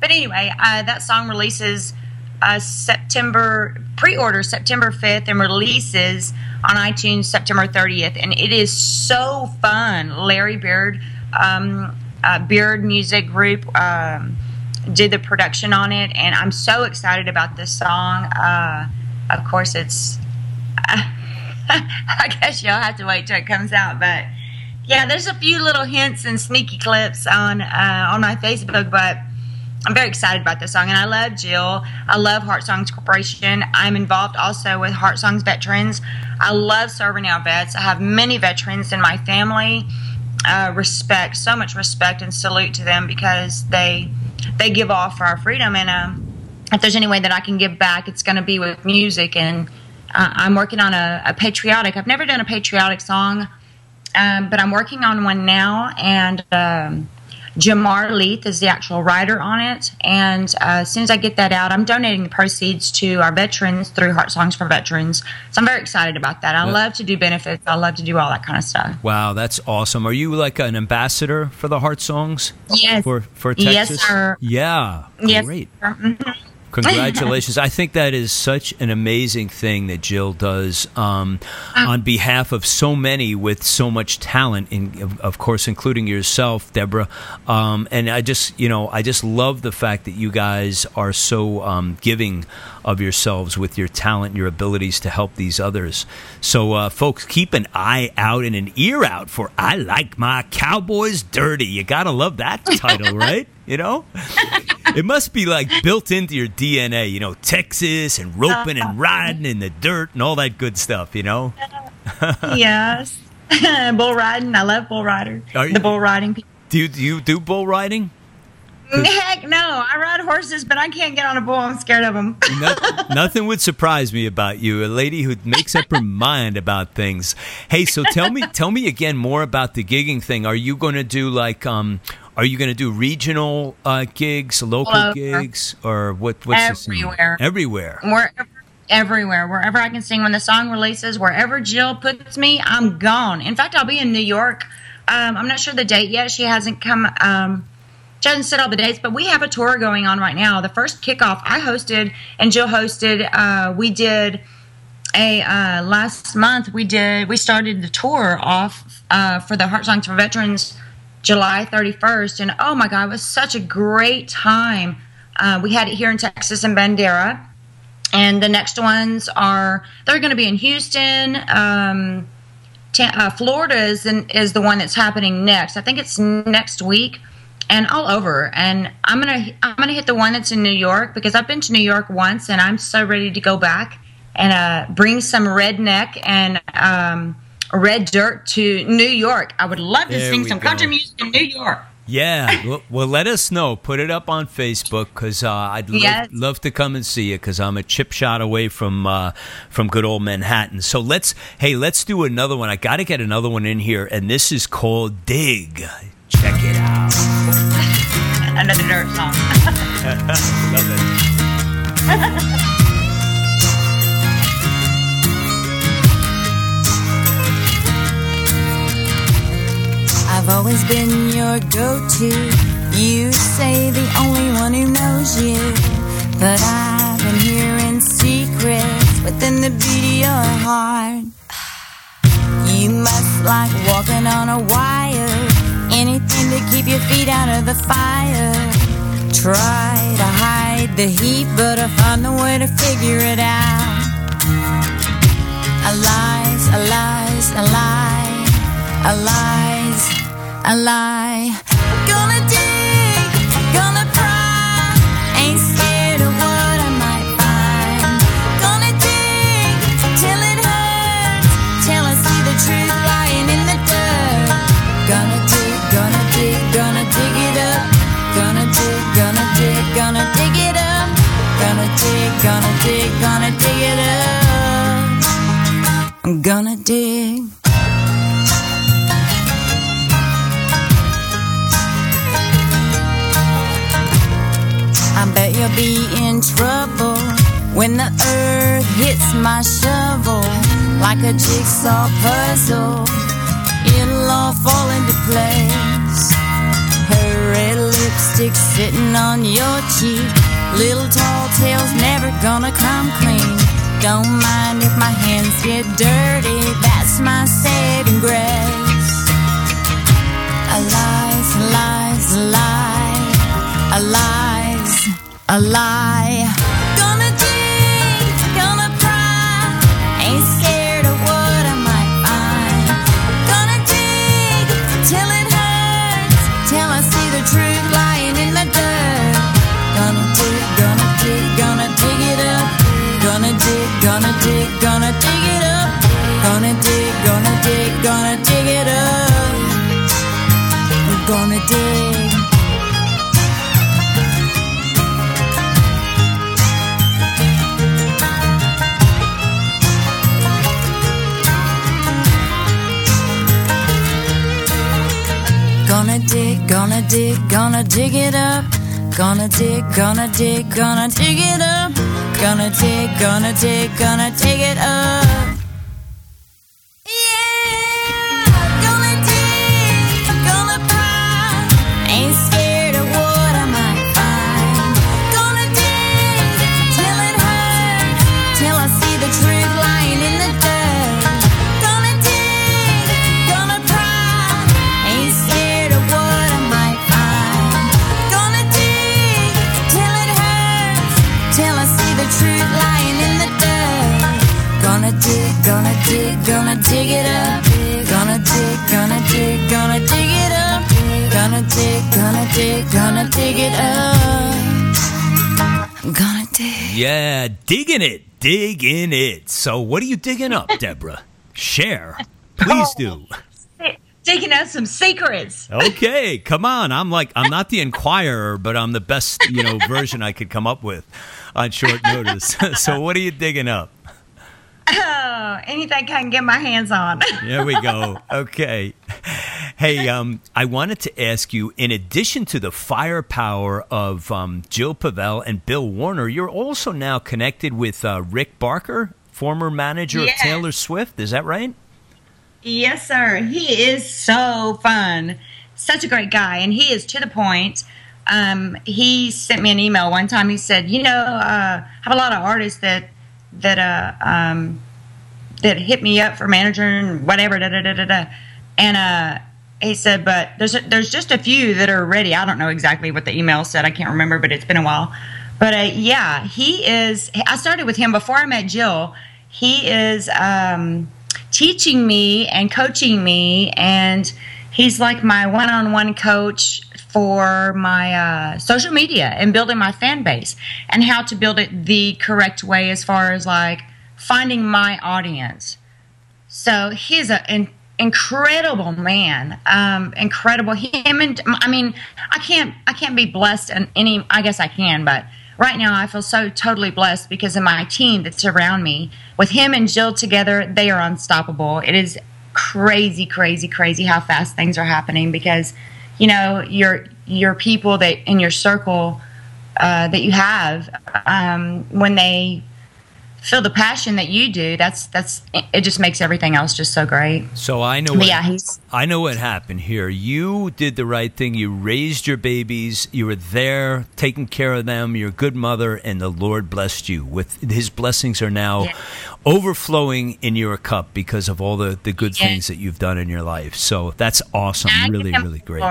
but anyway, uh, that song releases uh, September pre-order September 5th and releases on iTunes September 30th, and it is so fun. Larry Beard, um, uh, Beard Music Group. Um, did the production on it, and I'm so excited about this song. Uh, of course, it's. I guess y'all have to wait till it comes out, but yeah, there's a few little hints and sneaky clips on uh, on my Facebook, but I'm very excited about this song, and I love Jill. I love Heart Songs Corporation. I'm involved also with Heart Songs Veterans. I love serving our vets. I have many veterans in my family. Uh, respect, so much respect and salute to them because they they give off for our freedom. And um, if there's any way that I can give back, it's going to be with music. And uh, I'm working on a, a, patriotic. I've never done a patriotic song, um, but I'm working on one now. And um, Jamar Leith is the actual writer on it. And uh, as soon as I get that out, I'm donating the proceeds to our veterans through Heart Songs for Veterans. So I'm very excited about that. I love to do benefits. I love to do all that kind of stuff. Wow, that's awesome. Are you like an ambassador for the Heart Songs? Yes. For, for Texas? Yes, sir. Yeah. Yes, great. Sir. Mm-hmm. Congratulations. I think that is such an amazing thing that Jill does um, ah. on behalf of so many with so much talent, in, of, of course, including yourself, Deborah. Um, and I just, you know, I just love the fact that you guys are so um, giving of yourselves with your talent, your abilities to help these others. So, uh, folks, keep an eye out and an ear out for I Like My Cowboys Dirty. You got to love that title, right? You know? It must be like built into your DNA, you know, Texas and roping and uh-huh. riding in the dirt and all that good stuff, you know? yes. bull riding. I love bull rider. the bull riding Do you, do you do bull riding? Heck no! I ride horses, but I can't get on a bull. I'm scared of them. no, nothing would surprise me about you, a lady who makes up her mind about things. Hey, so tell me, tell me again more about the gigging thing. Are you going to do like, um, are you going to do regional uh, gigs, local gigs, or what? What's everywhere? Everywhere. Wherever, everywhere, wherever I can sing. When the song releases, wherever Jill puts me, I'm gone. In fact, I'll be in New York. Um, I'm not sure the date yet. She hasn't come. Um, hasn't said all the dates, but we have a tour going on right now. The first kickoff I hosted and Jill hosted. Uh, we did a uh, last month. We did. We started the tour off uh, for the Heart Songs for Veterans, July 31st, and oh my God, it was such a great time. Uh, we had it here in Texas in Bandera, and the next ones are they're going to be in Houston. Um, uh, Florida is, in, is the one that's happening next. I think it's next week and all over. And I'm gonna I'm gonna hit the one that's in New York because I've been to New York once and I'm so ready to go back and uh, bring some redneck and um, red dirt to New York. I would love to there sing some go. country music in New York. Yeah, well, well, let us know. Put it up on Facebook because uh, I'd yes. love, love, to come and see you because I'm a chip shot away from uh, from good old Manhattan. So let's hey, let's do another one. I got to get another one in here, and this is called Dig. Check it out. Another dirt song. Love it. I've always been your go-to. You say the only one who knows you. But I've been hearing secrets within the beat of your heart. You must like walking on a wire Anything to keep your feet out of the fire. Try to hide the heat, but I find the way to figure it out. A lies, a lies, a lie, a lies, a lie. Gonna dig, gonna dig it up. I'm gonna dig. I bet you'll be in trouble when the earth hits my shovel like a jigsaw puzzle. It'll all fall into place Her red lipstick sitting on your cheek. Little tall tales never gonna come clean. Don't mind if my hands get dirty, that's my saving grace. A lies, a lies, a lie, a lies, a lie. Gonna dig, gonna dig it up. Gonna dig, gonna dig, gonna dig it up. Gonna dig, gonna dig, gonna dig it up. Gonna dig it up. Gonna dig, gonna dig, gonna dig it up. Gonna dig, gonna dig, gonna dig it up. I'm gonna dig. Yeah, digging it, digging it. So, what are you digging up, Deborah? Share, please do. digging out some secrets. okay, come on. I'm like I'm not the Inquirer, but I'm the best you know version I could come up with on short notice. so what are you digging up? Anything I can get my hands on. there we go. Okay. Hey, um, I wanted to ask you, in addition to the firepower of um, Jill Pavel and Bill Warner, you're also now connected with uh, Rick Barker, former manager yes. of Taylor Swift. Is that right? Yes, sir. He is so fun. Such a great guy. And he is to the point. Um, he sent me an email one time. He said, You know, uh, I have a lot of artists that that uh um that hit me up for manager and whatever da da da da da. And uh he said but there's a, there's just a few that are ready. I don't know exactly what the email said. I can't remember but it's been a while. But uh, yeah he is i started with him before i met jill. He is um teaching me and coaching me and he's like my one-on-one coach for my uh, social media and building my fan base and how to build it the correct way as far as like finding my audience. So he's an incredible man, um, incredible. Him and I mean, I can't I can't be blessed in any. I guess I can, but right now I feel so totally blessed because of my team that's around me. With him and Jill together, they are unstoppable. It is crazy, crazy, crazy how fast things are happening because you know your your people that in your circle uh, that you have um, when they feel the passion that you do that's that's it just makes everything else just so great. So i know what, yeah he's i know what happened here. You did the right thing. You raised your babies. You were there taking care of them. You're a good mother and the lord blessed you with his blessings are now yeah. overflowing in your cup because of all the the good yeah. things that you've done in your life. So that's awesome. Really really great.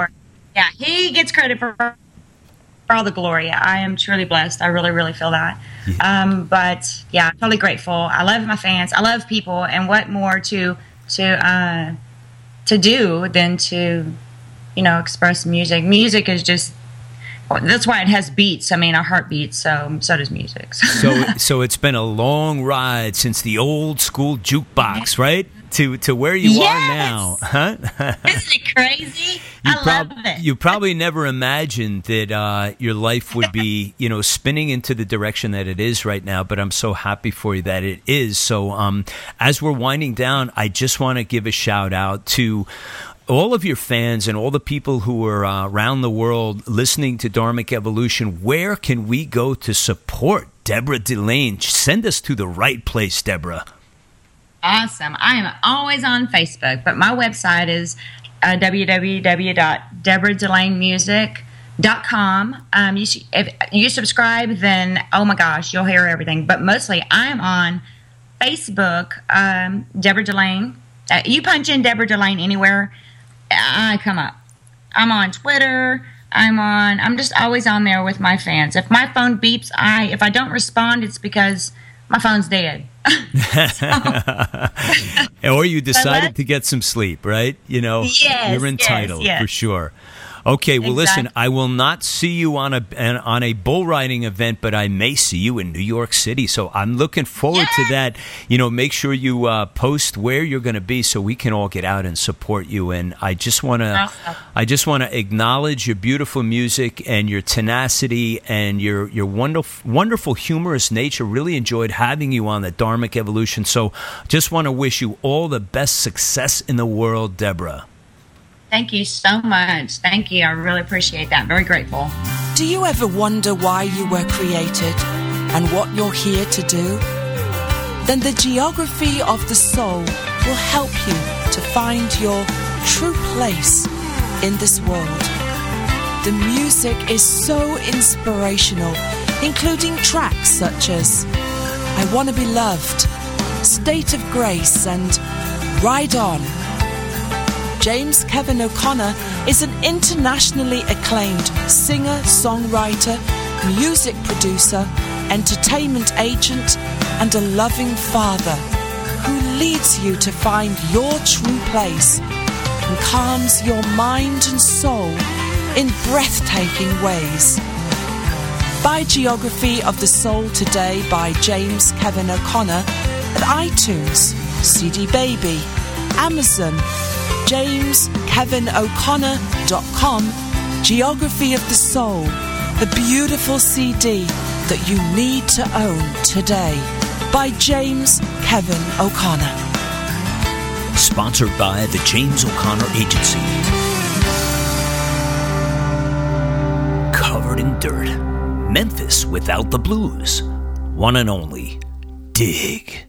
Yeah, he gets credit for, for all the glory. I am truly blessed. I really, really feel that. Yeah. Um, but yeah, totally grateful. I love my fans. I love people, and what more to to uh, to do than to you know express music. Music is just that's why it has beats. I mean, our heart beats, so so does music. so so it's been a long ride since the old school jukebox, right? To to where you yes! are now, huh? Isn't it crazy? You I prob- love it. you probably never imagined that uh, your life would be, you know, spinning into the direction that it is right now. But I'm so happy for you that it is. So, um, as we're winding down, I just want to give a shout out to all of your fans and all the people who are uh, around the world listening to Dharmic Evolution, where can we go to support Deborah D'Lane? Send us to the right place, Deborah. Awesome. I am always on Facebook, but my website is uh, www.deborahDelanemusic.com. Um, you if you subscribe, then oh my gosh, you'll hear everything. But mostly, I'm on Facebook, um, Deborah D'Lane. Uh, you punch in Deborah D'Lane anywhere, I come up. I'm on Twitter. I'm on. I'm just always on there with my fans. If my phone beeps, I if I don't respond, it's because my phone's dead. or you decided to get some sleep, right? You know, yes, you're entitled yes, yes. for sure. Okay, well, exactly. listen. I will not see you on a on a bull riding event, but I may see you in New York City. So I'm looking forward yes! to that. You know, make sure you uh, post where you're going to be, so we can all get out and support you. And I just want to, awesome. I just want to acknowledge your beautiful music and your tenacity and your your wonderful, wonderful humorous nature. Really enjoyed having you on the Dharmic Evolution. So just want to wish you all the best success in the world, Deborah. Thank you so much. Thank you. I really appreciate that. Very grateful. Do you ever wonder why you were created and what you're here to do? Then the geography of the soul will help you to find your true place in this world. The music is so inspirational, including tracks such as I Wanna Be Loved, State of Grace, and Ride On James Kevin O'Connor is an internationally acclaimed singer, songwriter, music producer, entertainment agent, and a loving father who leads you to find your true place and calms your mind and soul in breathtaking ways. Buy Geography of the Soul today by James Kevin O'Connor at iTunes, CD Baby, Amazon, jameskevino'connor.com Geography of the Soul, the beautiful CD that you need to own today by James Kevin O'Connor. Sponsored by the James O'Connor Agency. Covered in dirt. Memphis without the blues. One and only. Dig.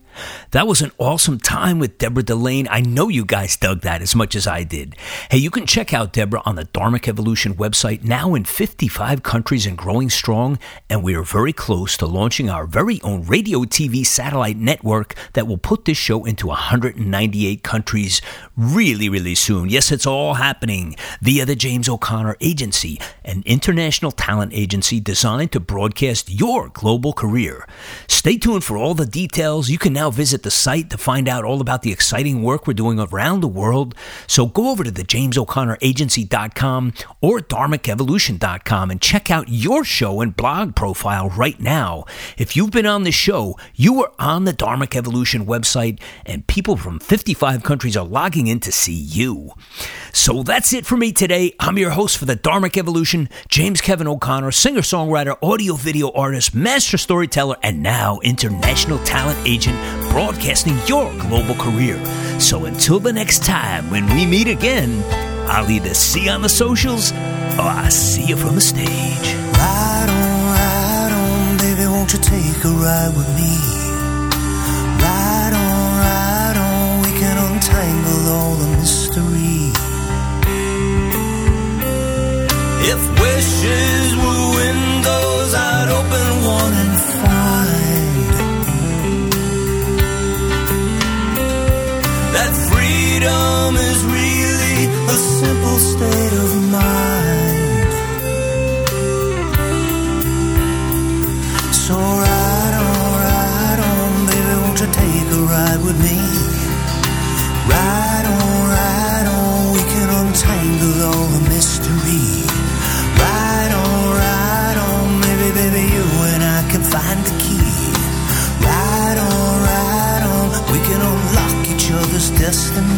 That was an awesome time with Deborah D'Lane. I know you guys dug that as much as I did. Hey, you can check out Deborah on the Dharmic Evolution website, now in 55 countries and growing strong. And we are very close to launching our very own radio TV satellite network that will put this show into 198 countries really, really soon. Yes, it's all happening via the James O'Connor Agency, an international talent agency designed to broadcast your global career. Stay tuned for all the details. You can now visit the site to find out all about the exciting work we're doing around the world. So go over to the jamesoconnor.agency.com or dharmicevolution.com and check out your show and blog profile right now. If you've been on the show, you are on the Dharmic Evolution website, and people from 55 countries are logging in to see you. So that's it for me today. I'm your host for the Dharmic Evolution, James Kevin O'Connor, singer songwriter, audio video artist, master storyteller, and now international talent agent, broadcasting your global career. So until the next time when we meet again, I'll either see you on the socials or I'll see you from the stage. Ride on, ride on, baby, won't you take a ride with me? Ride on, ride on, we can untangle all the mystery. If wishes were windows, I'd open one and find freedom is really a simple state of mind. So ride on, ride on, baby, won't you take a ride with me? Ride on, ride on, we can untangle all the mystery. Ride on, ride on, maybe, baby, you and I can find the key. Ride on, ride on, we can unlock each other's destiny.